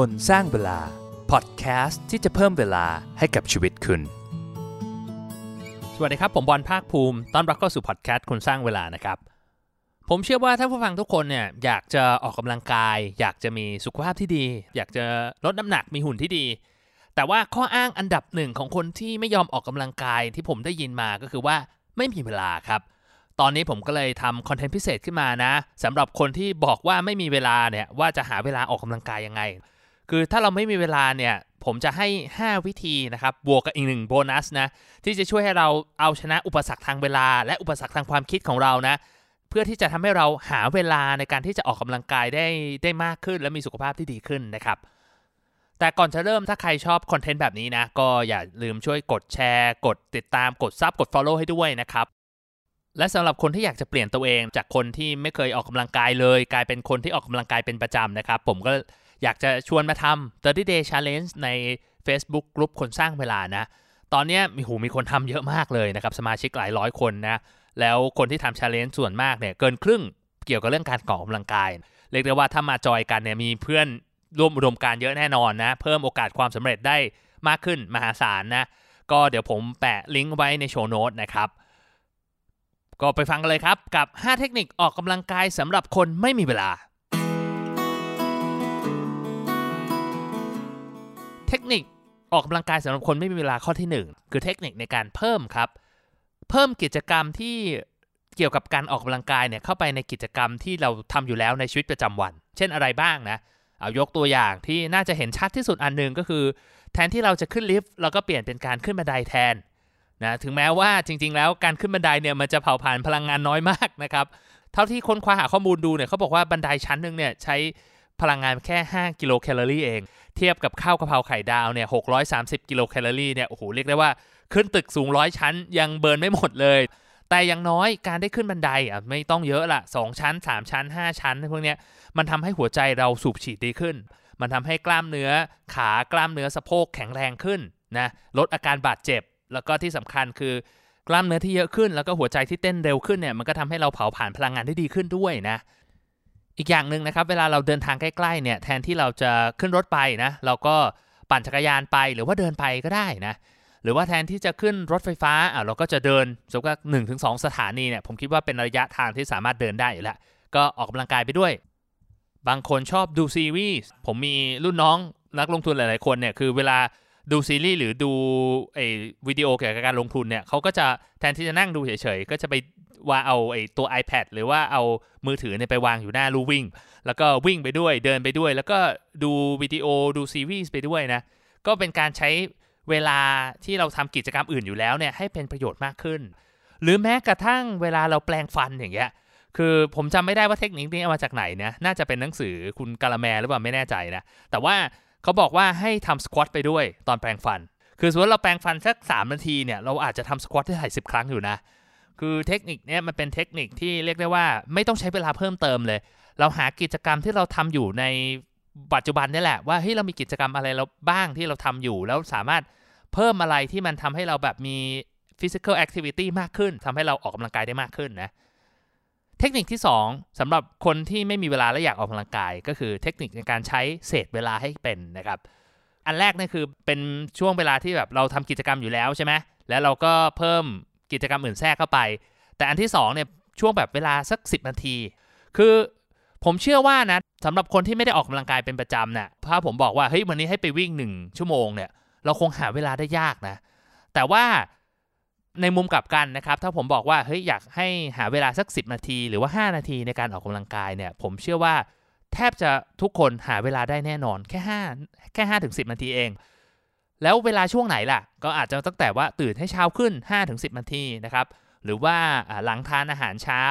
คนสร้างเวลา พอดแคสต์ที่จะเพิ่มเวลาให้กับชีวิตคุณ สวัสดีครับ ผมบอลภาคภูมิ ต้อนรับเข้าสู่พอดแคสต์คนสร้างเวลานะครับ ผมเชื่อว่าท่านผู้ฟังทุกคนเนี่ยอยากจะออกกำลังกาย อยากจะมีสุขภาพที่ดี อยากจะลดน้ำหนักมีหุ่นที่ดี แต่ว่าข้ออ้างอันดับหนึ่งของคนที่ไม่ยอมออกกำลังกายที่ผมได้ยินมาก็คือว่าไม่มีเวลาครับตอนนี้ผมก็เลยทำคอนเทนต์พิเศษขึ้นมานะสำหรับคนที่บอกว่าไม่มีเวลาเนี่ยว่าจะหาเวลาออกกำลังกายยังไง คือถ้าเราไม่มีเวลาเนี่ยผมจะให้ 5 วิธีนะครับบวกกับอีกหนึ่งโบนัสนะที่จะช่วยให้เราเอาชนะอุปสรรคทางเวลา และอุปสรรคทางความคิดของเรานะเพื่อที่จะทำให้เราหาเวลาในการที่จะออกกำลังกายได้ได้มากขึ้น และมีสุขภาพที่ดีขึ้นนะครับ แต่ก่อนจะเริ่มถ้าใครชอบคอนเทนต์แบบนี้นะก็อย่าลืมช่วยกดแชร์ กดติดตามกดซับกด Follow ให้ด้วยนะครับและสำหรับคนที่อยากจะเปลี่ยนตัวเองจากคนที่ไม่เคยออกกำลังกายเลย กลายเป็นคนที่ออกกำลังกายเป็นประจำนะครับ ผมก็ อยากจะชวนมาทำ30 day challenge ใน Facebook กลุ่มคนสร้างเวลานะ ตอนนี้มีหูมีคนทำเยอะมากเลยนะครับสมาชิกหลายร้อยคนนะ แล้วคนที่ทำ challenge ส่วนมากเนี่ยเกินครึ่งเกี่ยวกับเรื่องการออกกำลังกาย เรียกได้ว่าถ้ามาจอยกันเนี่ยมีเพื่อนร่วมอุดมการเยอะแน่นอนนะ เพิ่มโอกาสความสำเร็จได้มากขึ้นมหาศาลนะ ก็เดี๋ยวผมแปะลิงก์ไว้ในโชว์โน้ตนะครับก็ไปฟังกันเลยครับกับ 5 เทคนิคออกกำลังกายสำหรับคนไม่มีเวลา เทคนิคออกกำลังกายสำหรับคนไม่มีเวลาข้อที่ 1 คือเทคนิคในการเพิ่มครับ เพิ่มกิจกรรมที่เกี่ยวกับการออกกำลังกายเนี่ยเข้าไปในกิจกรรมที่เราทำอยู่แล้วในชีวิตประจำวัน เช่นอะไรบ้างนะ เอายกตัวอย่างที่น่าจะเห็นชัดที่สุดอันหนึ่งก็คือ แทนที่เราจะขึ้นลิฟต์เราก็เปลี่ยนเป็นการขึ้นบันไดแทนนะถึงแม้ว่าจริง ๆ แล้วการขึ้นบันไดเนี่ยมันจะเผาผลาญพลังงานน้อยมากนะครับเท่าที่ค้นคว้าหาข้อมูลดูเนี่ยเขาบอกว่าบันไดชั้นหนึ่งเนี่ยใช้ พลังงานแค่ 5 กิโลแคลอรี่เอง เทียบกับข้าวกะเพราไข่ดาวเนี่ย630 กิโลแคลอรี่เนี่ยโอ้โหเรียกได้ว่าขึ้นตึกสูงร้อยชั้น ยัง burn ไม่หมดเลย แต่อย่างน้อยการได้ขึ้นบันไดอะไม่ต้องเยอะละ2ชั้น 3 ชั้น 5 ชั้นพวกเนี้ยมันทำให้หัวใจเราสูบฉีดดีขึ้น มันทำให้กล้ามเนื้อขากล้ามเนื้อสะโพกแข็งแรงขึ้นนะลดอาการบาดเจ็บ แล้วก็ที่สำคัญคือกล้ามเนื้อที่เยอะขึ้นแล้วก็หัวใจที่เต้นเร็วขึ้นเนี่ยมันก็ทำให้เราเผาผลาญพลังงานได้ดีขึ้นด้วยนะ อีกอย่างหนึ่งนะครับ เวลาเราเดินทางใกล้ๆเนี่ยแทนที่เราจะขึ้นรถไปนะเราก็ปั่นจักรยานไปหรือว่าเดินไปก็ได้นะหรือว่าแทนที่จะขึ้นรถไฟฟ้าอะเราก็จะเดินสมมติหนึ่งถึงสองสถานีเนี่ยผมคิดว่าเป็นระยะทางที่สามารถเดินได้อยู่แล้วก็ออกกำลังกายไปด้วย บางคนชอบดูซีรีส์ผมมีรุ่นน้องนักลงทุนหลายๆคนเนี่ยคือเวลาดูซีรีส์หรือดูไอ้วิดีโอเกี่ยวกับการลงทุนเนี่ยเขาก็จะแทนที่จะนั่งดูเฉยๆ ก็จะไป ว่าเอาไอ้ตัว iPad หรือว่าเอามือถือเนี่ยไปวางอยู่หน้าลู่วิ่ง แล้วก็วิ่งไปด้วยเดินไปด้วย แล้วก็ดูวิดีโอดูซีรีส์ไปด้วยนะ ก็เป็นการใช้เวลาที่เราทำกิจกรรมอื่นอยู่แล้วเนี่ยให้เป็นประโยชน์มากขึ้น หรือแม้กระทั่งเวลาเราแปลงฟันอย่างเงี้ยคือผมจำไม่ได้ว่าเทคนิคนี้เอามาจากไหนนะน่าจะเป็นหนังสือคุณกาลาแมหรือเปล่าไม่แน่ใจนะแต่ว่าเขาบอกว่าให้ทำสควอตไปด้วยตอนแปลงฟัน คือสมมติเราแปลงฟันสัก3นาทีเนี่ยเราอาจจะทำสควอตได้หลายสิบครั้งอยู่นะ คือเทคนิคเนี้ยมันเป็นเทคนิคที่เรียกได้ว่าไม่ต้องใช้เวลาเพิ่มเติมเลย เราหากิจกรรมที่เราทำอยู่ในปัจจุบันนี่แหละว่าเฮ้ยเรามีกิจกรรมอะไรเราบ้างที่เราทำอยู่ แล้วสามารถเพิ่มอะไรที่มันทำให้เราแบบมี physical activity มากขึ้นทำให้เราออกกำลังกายได้มากขึ้นนะเทคนิคที่ 2สำหรับคนที่ไม่มีเวลาและอยากออกกำลังกาย ก็คือเทคนิคในการใช้เศษเวลาให้เป็นนะครับ อันแรกนี่คือเป็นช่วงเวลาที่แบบเราทำกิจกรรมอยู่แล้วใช่ไหมแล้วเราก็เพิ่ม กิจกรรมอื่นแทรกเข้าไป แต่อันที่2เนี่ยช่วงแบบเวลาสัก 10 นาที คือผมเชื่อว่านะสำหรับคนที่ไม่ได้ออกกำลังกายเป็นประจำเนี่ยถ้าผมบอกว่าเฮ้ยวันนี้ให้ไปวิ่ง 1 ชั่วโมงเนี่ยเราคงหาเวลาได้ยากนะ แต่ว่าในมุมกลับกันนะครับ ถ้าผมบอกว่าเฮ้ยอยากให้หาเวลาสัก 10 นาที หรือว่า 5 นาทีในการออกกำลังกายเนี่ย ผมเชื่อว่าแทบจะทุกคนหาเวลาได้แน่นอนแค่5แค่5ถึง10 นาทีเอง แล้วเวลาช่วงไหนล่ะ ก็อาจจะตั้งแต่ว่าตื่นให้เช้าขึ้น5ถึง10 นาทีนะครับ หรือว่าหลังทานอาหารเช้า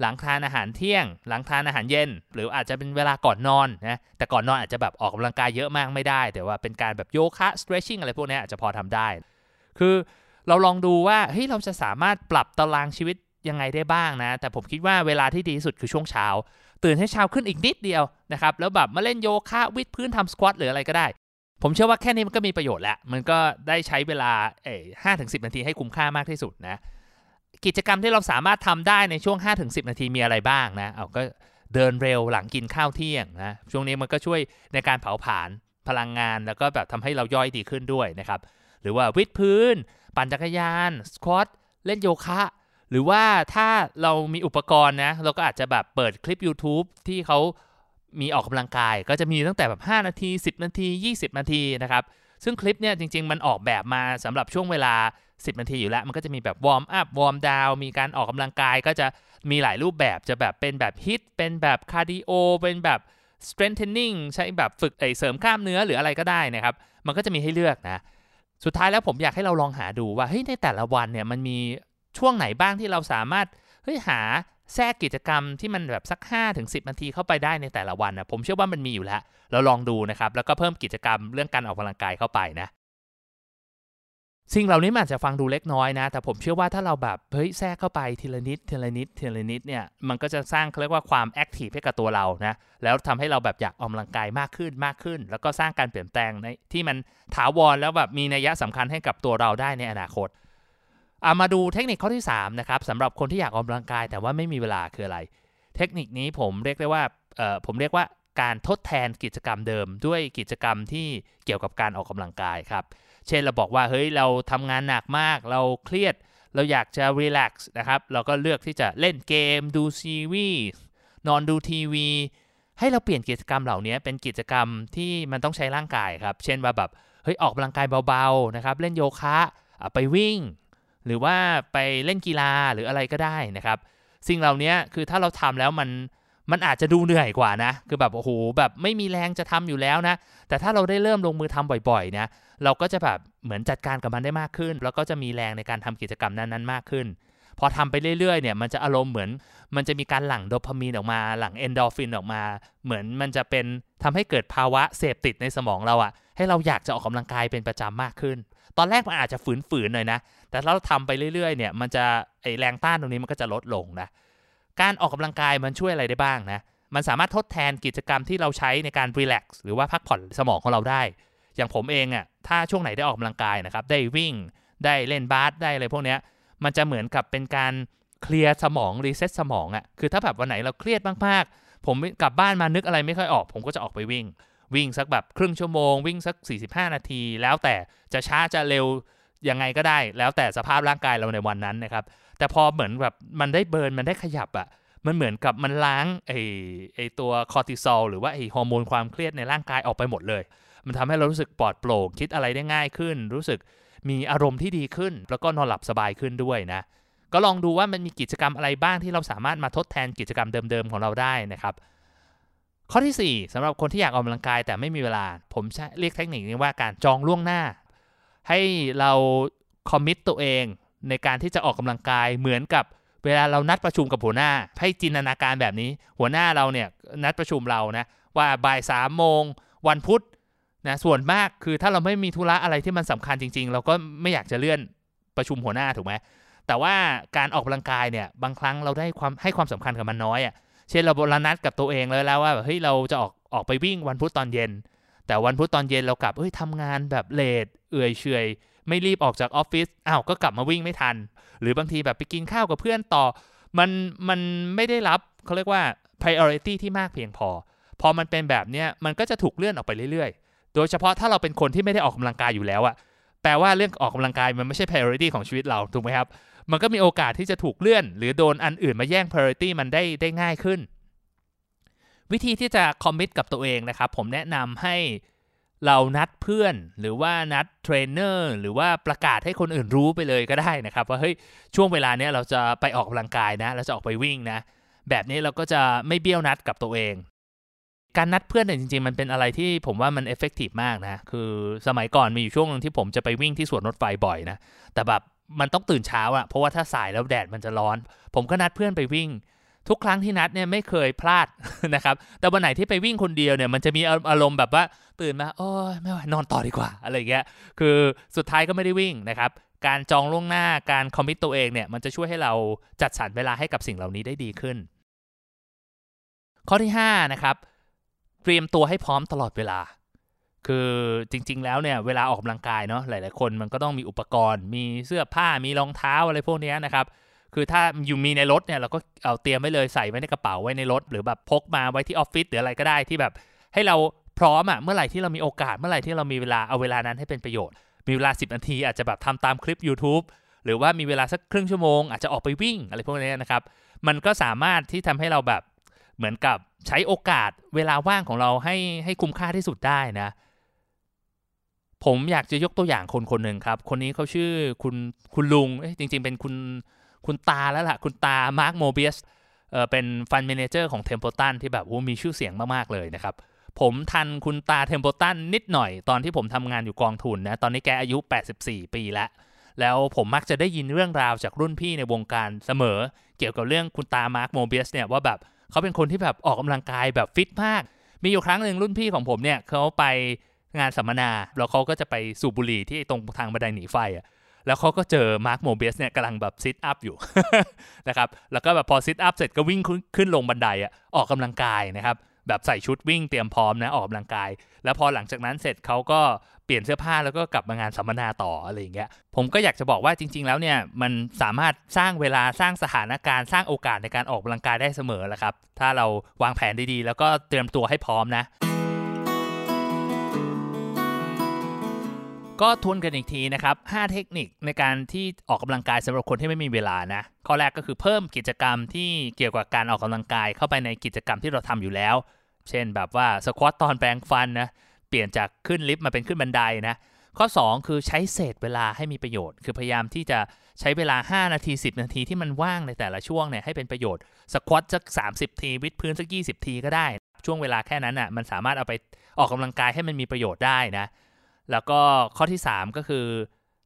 หลังทานอาหารเที่ยง หลังทานอาหารเย็น หรืออาจจะเป็นเวลาก่อนนอนนะ แต่ก่อนนอนอาจจะแบบออกกำลังกายเยอะมากไม่ได้ แต่ว่าเป็นการแบบโยคะ stretching อะไรพวกนี้อาจจะพอทำได้ คือเราลองดูว่าเฮ้ยเราจะสามารถปรับตารางชีวิตยังไงได้บ้างนะ แต่ผมคิดว่าเวลาที่ดีที่สุดคือช่วงเช้า ตื่นให้เช้าขึ้นอีกนิดเดียวนะครับ แล้วแบบมาเล่นโยคะวิดพื้นทำสควอตหรืออะไรก็ได้ ผมเชื่อว่าแค่นี้มันก็มีประโยชน์แล้ว มันก็ได้ใช้เวลาเอ่ห้าถึงสินาทีให้คุ้มค่ามากที่สุดนะ กิจกรรมที่เราสามารถทำได้ในช่วง 5-10 นาทีมีอะไรบ้างนะ เอาก็เดินเร็วหลังกินข้าวเที่ยงนะ ช่วงนี้มันก็ช่วยในการเผาผลาญพลังงาน แล้วก็แบบทำให้เราย่อยดีขึ้นด้วยนะครับ หรือว่าวิดพื้น ปั่นจักรยาน สควอต เล่นโยคะ หรือว่าถ้าเรามีอุปกรณ์นะ เราก็อาจจะแบบเปิดคลิป YouTube ที่เขา มีออกกำลังกาย ก็จะมีตั้งแต่แบบ 5 นาที 10 นาที 20 นาทีนะครับ ซึ่งคลิปเนี่ยจริง ๆ มันออกแบบมาสำหรับช่วงเวลา 10 นาทีอยู่แล้ว มันก็จะมีแบบ warm up warm down มีการออกกำลังกาย ก็จะมีหลายรูปแบบจะแบบเป็นแบบ HIIT เป็นแบบ cardio เป็นแบบ strengthening ใช้แบบฝึกเสริมกล้ามเนื้อหรืออะไรก็ได้นะครับ มันก็จะมีให้เลือกนะ สุดท้ายแล้วผมอยากให้เราลองหาดูว่าเฮ้ยในแต่ละวันเนี่ยมันมีช่วงไหนบ้างที่เราสามารถเฮ้ยหา แทรกกิจกรรมที่มันแบบสัก5ถึง10 นาทีเข้าไปได้ในแต่ละวันนะผมเชื่อว่ามันมีอยู่แล้ว เราลองดูนะครับ แล้วก็เพิ่มกิจกรรมเรื่องการออกกำลังกายเข้าไปนะ สิ่งเหล่านี้อาจจะฟังดูเล็กน้อยนะ แต่ผมเชื่อว่าถ้าเราแบบเฮ้ยแทรกเข้าไปทีละนิดทีละนิดทีละนิดเนี่ยมันก็จะสร้างเขาเรียกว่าความแอคทีฟให้กับตัวเรานะแล้วทำให้เราแบบอยากออกกำลังกายมากขึ้นมากขึ้น แล้วก็สร้างการเปลี่ยนแปลงในที่มันถาวรแล้วแบบมีนัยสำคัญให้กับตัวเราได้ในอนาคต อามาดูเทคนิคข้อที่3นะครับสำหรับคนที่อยากออกกำลังกาย แต่ว่าไม่มีเวลาคืออะไร เทคนิคนี้ผมเรียกได้ว่าผมเรียกว่าการทดแทนกิจกรรมเดิม ด้วยกิจกรรมที่เกี่ยวกับการออกกำลังกายครับ เช่นเราบอกว่าเฮ้ยเราทำงานหนักมาก เราเครียด เราอยากจะรีแลกซ์นะครับ เราก็เลือกที่จะเล่นเกม ดูซีรีส์นอนดูทีวี ให้เราเปลี่ยนกิจกรรมเหล่านี้เป็นกิจกรรมที่มันต้องใช้ร่างกายครับ เช่นว่าแบบเฮ้ยออกกำลังกายเบาๆนะครับ เล่นโยคะไปวิ่ง หรือว่าไปเล่นกีฬาหรืออะไรก็ได้นะครับ สิ่งเหล่านี้คือถ้าเราทำแล้วมันมันอาจจะดูเหนื่อยกว่านะ คือแบบโอ้โหแบบไม่มีแรงจะทำอยู่แล้วนะ แต่ถ้าเราได้เริ่มลงมือทำบ่อยๆนะเราก็จะแบบเหมือนจัดการกับมันได้มากขึ้น แล้วก็จะมีแรงในการทำกิจกรรมนั้นๆมากขึ้น พอทำไปเรื่อยๆเนี่ยมันจะอารมณ์เหมือน มันจะมีการหลั่งโดพามีนออกมา หลั่งเอนโดฟินออกมา เหมือนมันจะเป็นทำให้เกิดภาวะเสพติดในสมองเราอะให้เราอยากจะออกกำลังกายเป็นประจำมากขึ้น ตอนแรกมันอาจจะฝืนๆหน่อยนะ แต่ถ้าเราทำไปเรื่อยๆเนี่ย มันจะไอแรงต้านตรงนี้มันก็จะลดลงนะ การออกกำลังกายมันช่วยอะไรได้บ้างนะ มันสามารถทดแทนกิจกรรมที่เราใช้ในการ relax หรือว่าพักผ่อนสมองของเราได้ อย่างผมเองอะ่ะ ถ้าช่วงไหนได้ออกกำลังกายนะครับ ได้วิ่ง ได้เล่นบาส ได้อะไรพวกเนี้ย มันจะเหมือนกับเป็นการเคลียร์สมอง reset สมองอะ่ะ คือถ้าแบบวันไหนเราเครียดมากๆ ผมกลับบ้านมานึกอะไรไม่ค่อยออก ผมก็จะออกไปวิ่ง วิ่งสักแบบครึ่งชั่วโมง วิ่งสัก 45 นาที แล้วแต่จะช้าจะเร็วยังไงก็ได้ แล้วแต่สภาพร่างกายเราในวันนั้นนะครับ แต่พอเหมือนแบบมันได้ burn มันได้ขยับอะ่ะมันเหมือนกับมันล้างไอไอตัวคอร์ติซอลหรือว่าไอฮอร์โมนความเครียดในร่างกายออกไปหมดเลย มันทำให้เรารู้สึกปลอดโปร่งคิดอะไรได้ง่ายขึ้น รู้สึกมีอารมณ์ที่ดีขึ้น แล้วก็นอนหลับสบายขึ้นด้วยนะ ก็ลองดูว่ามันมีกิจกรรมอะไรบ้างที่เราสามารถมาทดแทนกิจกรรมเดิมๆของเราได้นะครับ ข้อที่ 4สำหรับคนที่อยากออกกำลังกายแต่ไม่มีเวลา ผมเรียกเทคนิคนี้ว่าการจองล่วงหน้า ให้เราคอมมิตตัวเองในการที่จะออกกำลังกายเหมือนกับเวลาเรานัดประชุมกับหัวหน้า ให้จินตนาการแบบนี้ หัวหน้าเราเนี่ยนัดประชุมเรานะว่าบ่ายสามโมงวันพุธนะส่วนมากคือถ้าเราไม่มีธุระอะไรที่มันสำคัญจริง ๆ เราก็ไม่อยากจะเลื่อนประชุมหัวหน้าถูกไหมแต่ว่าการออกกำลังกายเนี่ยบางครั้งเราได้ความให้ความสำคัญกับมันน้อยอะ่ะ เช่นเราบรนัดกับตัวเองเลยแล้วว่าเฮ้ยเราจะออกออกไปวิ่งวันพุธตอนเย็น แต่วันพุธตอนเย็นเรากลับเฮ้ยทำงานแบบเลทเอื่อยเฉยไม่รีบออกจากออฟฟิศอ้าวก็กลับมาวิ่งไม่ทัน หรือบางทีแบบไปกินข้าวกับเพื่อนต่อ มันมันไม่ได้รับเขาเรียกว่า priority ที่มากเพียงพอ พอมันเป็นแบบเนี้ยมันก็จะถูกเลื่อนออกไปเรื่อยๆ โดยเฉพาะถ้าเราเป็นคนที่ไม่ได้ออกกำลังกายอยู่แล้วอะแปลว่าเรื่องออกกำลังกายมันไม่ใช่ priority ของชีวิตเราถูกไหมครับ มันก็มีโอกาสที่จะถูกเลื่อน หรือโดนอันอื่นมาแย่ง priority มันได้ได้ง่ายขึ้น วิธีที่จะ commit กับตัวเองนะครับ ผมแนะนำให้เรานัดเพื่อนหรือว่านัดเทรนเนอร์หรือว่าประกาศให้คนอื่นรู้ไปเลยก็ได้นะครับ ว่าเฮ้ยช่วงเวลาเนี้ยเราจะไปออกกำลังกายนะ เราจะออกไปวิ่งนะ แบบนี้เราก็จะไม่เบี้ยวนัดกับตัวเอง การนัดเพื่อนเนี่ยจริงๆ มันเป็นอะไรที่ผมว่ามัน effective มากนะ คือสมัยก่อนมีอยู่ช่วงนึงที่ผมจะไปวิ่งที่สวนรถไฟบ่อยนะ แต่แบบ มันต้องตื่นเช้าอะเพราะว่าถ้าสายแล้วแดดมันจะร้อน ผมก็นัดเพื่อนไปวิ่ง ทุกครั้งที่นัดเนี่ยไม่เคยพลาดนะครับ แต่วันไหนที่ไปวิ่งคนเดียวเนี่ยมันจะมีอารมณ์แบบว่าตื่นมาโอ้ยไม่ไหวนอนต่อดีกว่าอะไรเงี้ย คือสุดท้ายก็ไม่ได้วิ่งนะครับ การจองล่วงหน้าการคอมมิตตัวเองเนี่ยมันจะช่วยให้เราจัดสรรเวลาให้กับสิ่งเหล่านี้ได้ดีขึ้น ข้อที่5นะครับเตรียมตัวให้พร้อมตลอดเวลา คือจริง ๆ แล้วเนี่ยเวลาออกกำลังกายเนาะหลาย ๆ คนมันก็ต้องมีอุปกรณ์ มีเสื้อผ้ามีรองเท้าอะไรพวกนี้นะครับคือถ้าอยู่มีในรถเนี่ยเราก็เอาเตรียมไว้เลยใส่ไว้ในกระเป๋าไว้ในรถ หรือแบบพกมาไว้ที่ออฟฟิศหรืออะไรก็ได้ที่แบบ ให้เราพร้อมอะเมื่อไหร่ที่เรามีโอกาสเมื่อไหร่ที่เรามีเวลาเอาเวลานั้นให้เป็นประโยชน์ มีเวลา 10 นาทีอาจจะแบบทำตามคลิป YouTube หรือว่ามีเวลาสักครึ่งชั่วโมงอาจจะออกไปวิ่งอะไรพวกนี้นะครับมันก็สามารถที่ทำให้เราแบบเหมือนกับใช้โอกาสเวลาว่างของเราให้ให้คุ้มค่าที่สุดได้นะ ผมอยากจะยกตัวอย่างคนคนหนึ่งครับ คนนี้เขาชื่อคุณคุณลุงจริง ๆ เป็นคุณคุณตาแล้วล่ะ คุณตามาร์คโมเบียสเออเป็น fund manager ของเทมเพลตันที่แบบโอ้มีชื่อเสียงมาก ๆ เลยนะครับ ผมทันคุณตาเทมเพลตันนิดหน่อยตอนที่ผมทำงานอยู่กองทุนนะ ตอนนี้แกอายุ 84 ปีแล้ว แล้วผมมักจะได้ยินเรื่องราวจากรุ่นพี่ในวงการเสมอ เกี่ยวกับเรื่องคุณตามาร์คโมเบียสเนี่ยว่าแบบเขาเป็นคนที่แบบออกกำลังกายแบบฟิตมาก มีอยู่ครั้งหนึ่งรุ่นพี่ของผมเนี่ยเขาไป งานสัมมนาแล้วเขาก็จะไปสูบบุหรี่ที่ตรงทางบันไดหนีไฟอะแล้วเขาก็เจอมาร์คโมเบียสเนี่ยกำลังแบบ sit up อยู่นะครับแล้วก็แบบพอ sit up เสร็จก็วิ่งขึ้นลงบันไดอะออกกำลังกายนะครับแบบใส่ชุดวิ่งเตรียมพร้อมนะออกกำลังกาย แล้วพอหลังจากนั้นเสร็จเขาก็เปลี่ยนเสื้อผ้าแล้วก็กลับมางานสัมมนาต่ออะไรอย่างเงี้ยผมก็อยากจะบอกว่าจริง ๆ แล้วเนี่ยมันสามารถสร้างเวลาสร้างสถานการณ์สร้างโอกาสในการออกกำลังกายได้เสมอแหละครับถ้าเราวางแผนดีๆ แล้วก็เตรียมตัวให้พร้อมนะ ก็ทวนกันอีกทีนะครับ 5 เทคนิคในการที่ออกกำลังกายสำหรับคนที่ไม่มีเวลานะ ข้อแรกก็คือเพิ่มกิจกรรมที่เกี่ยวกับการออกกำลังกายเข้าไปในกิจกรรมที่เราทำอยู่แล้ว เช่นแบบว่าสควอตตอนแปรงฟันนะ เปลี่ยนจากขึ้นลิฟต์มาเป็นขึ้นบันไดนะ ข้อ 2 คือใช้เศษเวลาให้มีประโยชน์ คือพยายามที่จะใช้เวลา 5 นาที 10 นาทีที่มันว่างในแต่ละช่วงเนี่ยให้เป็นประโยชน์ สควอตสัก 30 ทีวิดพื้นสัก 20 ทีก็ได้ ช่วงเวลาแค่นั้นอะมันสามารถเอาไปออกกำลังกายให้มันมีประโยชน์ได้นะ แล้วก็ข้อที่ 3 ก็คือ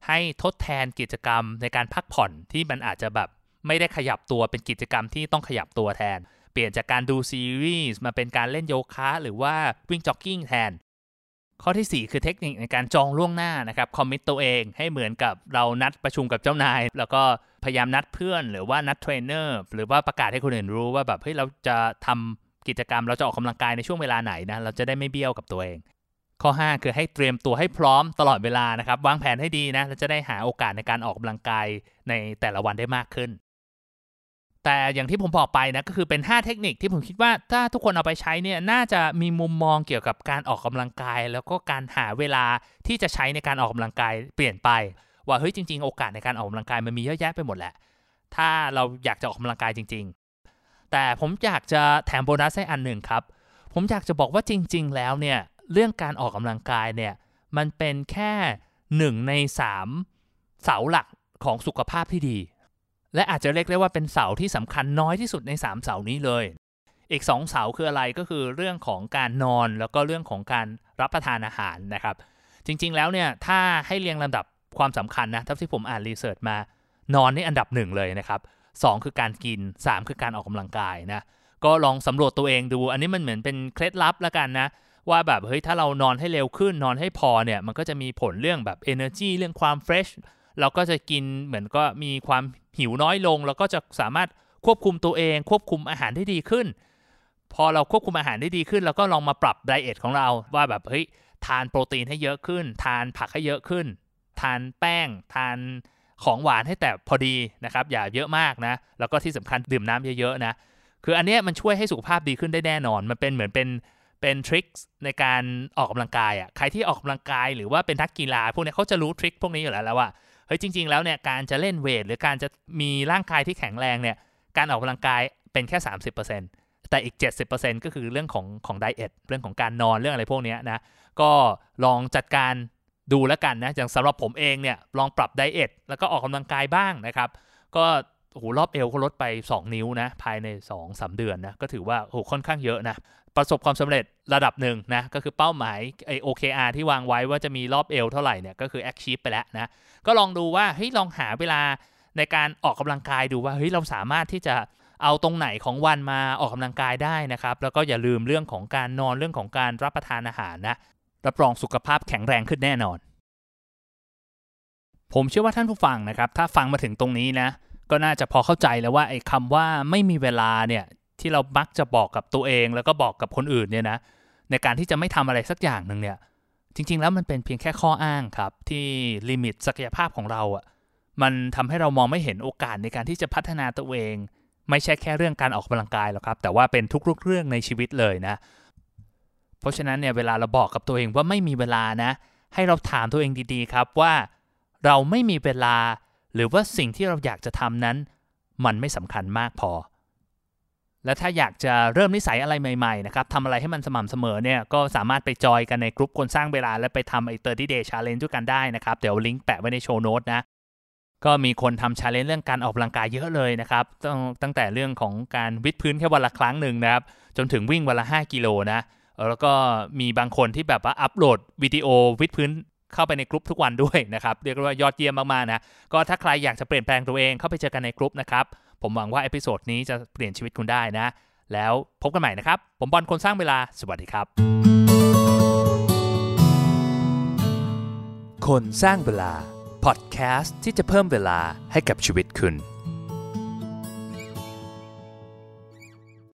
ให้ทดแทนกิจกรรมในการพักผ่อนที่มันอาจจะแบบไม่ได้ขยับตัวเป็นกิจกรรมที่ต้องขยับตัวแทน เปลี่ยนจากการดูซีรีส์มาเป็นการเล่นโยคะหรือว่าวิ่งจ็อกกิ้งแทน ข้อที่ 4 คือเทคนิคในการจองล่วงหน้านะครับ commit ตัวเองให้เหมือนกับเรานัดประชุมกับเจ้านาย แล้วก็พยายามนัดเพื่อน หรือว่านัดเทรนเนอร์หรือว่าประกาศให้คนอื่นรู้ว่าแบบเฮ้ยเราจะทำกิจกรรมเราจะออกกำลังกายในช่วงเวลาไหนนะเราจะได้ไม่เบี้ยวกับตัวเอง ข้อ 5 คือให้เตรียมตัวให้พร้อมตลอดเวลานะครับ วางแผนให้ดีนะเราจะได้หาโอกาสในการออกกำลังกายในแต่ละวันได้มากขึ้น แต่อย่างที่ผมบอกไปนะก็คือเป็น 5 เทคนิคที่ผมคิดว่าถ้าทุกคนเอาไปใช้เนี่ยน่าจะมีมุมมองเกี่ยวกับการออกกำลังกาย แล้วก็การหาเวลาที่จะใช้ในการออกกำลังกายเปลี่ยนไป ว่าเฮ้ยจริง ๆ โอกาสในการออกกำลังกายมันมีเยอะแยะไปหมดแหละ ถ้าเราอยากจะออกกำลังกายจริง ๆ แต่ผมอยากจะแถมโบนัสให้อันหนึ่งครับผมอยากจะบอกว่าจริง ๆ แล้วเนี่ย เรื่องการออกกำลังกายเนี่ยมันเป็นแค่หนึ่งในสามเสาหลักของสุขภาพที่ดี และอาจจะเรียกได้ว่าเป็นเสาที่สำคัญน้อยที่สุดใน3เสานี้เลย อีก2เสาคืออะไรก็คือเรื่องของการนอนแล้วก็เรื่องของการรับประทานอาหารนะครับ จริงๆแล้วเนี่ยถ้าให้เรียงลำดับความสำคัญนะเท่าที่ผมอ่านรีเสิร์ชมานอนนี่อันดับหนึ่งเลยนะครับสคือการกิน3คือการออกกำลังกายนะก็ลองสำรวจตัวเองดู อันนี้มันเหมือนเป็นเคล็ดลับล้วกันนะ ว่าแบบเฮ้ยถ้าเรานอนให้เร็วขึ้นนอนให้พอเนี่ยมันก็จะมีผลเรื่องแบบ energy เรื่องความ fresh เราก็จะกินเหมือนก็มีความหิวน้อยลง แล้วก็จะสามารถควบคุมตัวเอง ควบคุมอาหารได้ดีขึ้น พอเราควบคุมอาหารได้ดีขึ้นเราก็ลองมาปรับไดเอทของเราว่าแบบเฮ้ยทานโปรตีนให้เยอะขึ้น ทานผักให้เยอะขึ้น ทานแป้ง ทานของหวานให้แต่พอดีนะครับ อย่าเยอะมากนะ แล้วก็ที่สำคัญดื่มน้ำเยอะๆนะ คืออันนี้มันช่วยให้สุขภาพดีขึ้นได้แน่นอน มันเป็นเหมือนเป็น เป็นทริคในการออกกำลังกายอะใครที่ออกกำลังกายหรือว่าเป็นนักกีฬาพวกนี้เขาจะรู้ทริคพวกนี้อยู่แล้วแล้วว่าเฮ้ยจริง ๆ แล้วเนี่ยการจะเล่นเวทหรือการจะมีร่างกายที่แข็งแรงเนี่ยการออกกำลังกายเป็นแค่ 30%แต่อีก 70%ก็คือเรื่องของของไดเอทเรื่องของการนอนเรื่องอะไรพวกนี้นะก็ลองจัดการดูแล้วกันนะอย่างสำหรับผมเองเนี่ยลองปรับไดเอทแล้วก็ออกกำลังกายบ้างนะครับ ก็ โอ้โหรอบเอวก็ลดไป 2 นิ้วนะ ภายใน 2-3 เดือนนะ ก็ถือว่าโอ้โหค่อนข้างเยอะนะ ประสบความสำเร็จระดับหนึ่งนะ ก็คือเป้าหมายไอ OKR ที่วางไว้ว่าจะมีรอบเอวเท่าไหร่เนี่ย ก็คือ achieve ไปแล้วนะ ก็ลองดูว่าเฮ้ยลองหาเวลาในการออกกำลังกายดูว่าเฮ้ยเราสามารถที่จะเอาตรงไหนของวันมาออกกำลังกายได้นะครับ แล้วก็อย่าลืมเรื่องของการนอนเรื่องของการรับประทานอาหารนะรับรองสุขภาพแข็งแรงขึ้นแน่นอน ผมเชื่อว่าท่านผู้ฟังนะครับ ถ้าฟังมาถึงตรงนี้นะ ก็น่าจะพอเข้าใจแล้วว่าไอ้คำว่าไม่มีเวลาเนี่ยที่เรามักจะบอกกับตัวเอง แล้วก็บอกกับคนอื่นเนี่ยนะในการที่จะไม่ทำอะไรสักอย่างหนึ่งเนี่ย จริง ๆ แล้วมันเป็นเพียงแค่ข้ออ้างครับ ที่ลิมิตศักยภาพของเราอะมันทำให้เรามองไม่เห็นโอกาสในการที่จะพัฒนาตัวเอง ไม่ใช่แค่เรื่องการออกกำลังกายหรอกครับ แต่ว่าเป็นทุกๆเรื่องในชีวิตเลยนะ เพราะฉะนั้นเนี่ยเวลาเราบอกกับตัวเองว่าไม่มีเวลานะ ให้เราถามตัวเองดีๆครับว่า เราไม่มีเวลา หรือว่าสิ่งที่เราอยากจะทำนั้น มันไม่สำคัญมากพอ และถ้าอยากจะเริ่มนิสัยอะไรใหม่ๆนะครับทำอะไรให้มันสม่ำเสมอเนี่ยก็สามารถไปจอยกันในกลุ่มคนสร้างเวลา และไปทำไอ้ 30 day challenge ด้วยกันได้นะครับ เดี๋ยวลิงก์แปะไว้ใน show note นะก็มีคนทำ challenge เรื่องการออกกำลังกายเยอะเลยนะครับตั้งตั้งแต่เรื่องของการวิดพื้นแค่วันละครั้งหนึ่งนะครับ จนถึงวิ่งวันละ 5 กิโลนะ แล้วก็มีบางคนที่แบบว่าอัปโหลดวิดีโอวิดพื้น เข้าไปในกลุ่มทุกวันด้วยนะครับ เรียกว่ายอดเยี่ยมมากๆนะ ก็ถ้าใครอยากจะเปลี่ยนแปลงตัวเองเข้าไปเจอกันในกลุ่มนะครับ ผมหวังว่า episode นี้จะเปลี่ยนชีวิตคุณได้นะ แล้วพบกันใหม่นะครับ ผมบอลคนสร้างเวลา สวัสดีครับ คนสร้างเวลาพอดแคสต์ที่จะเพิ่มเวลาให้กับชีวิตคุณ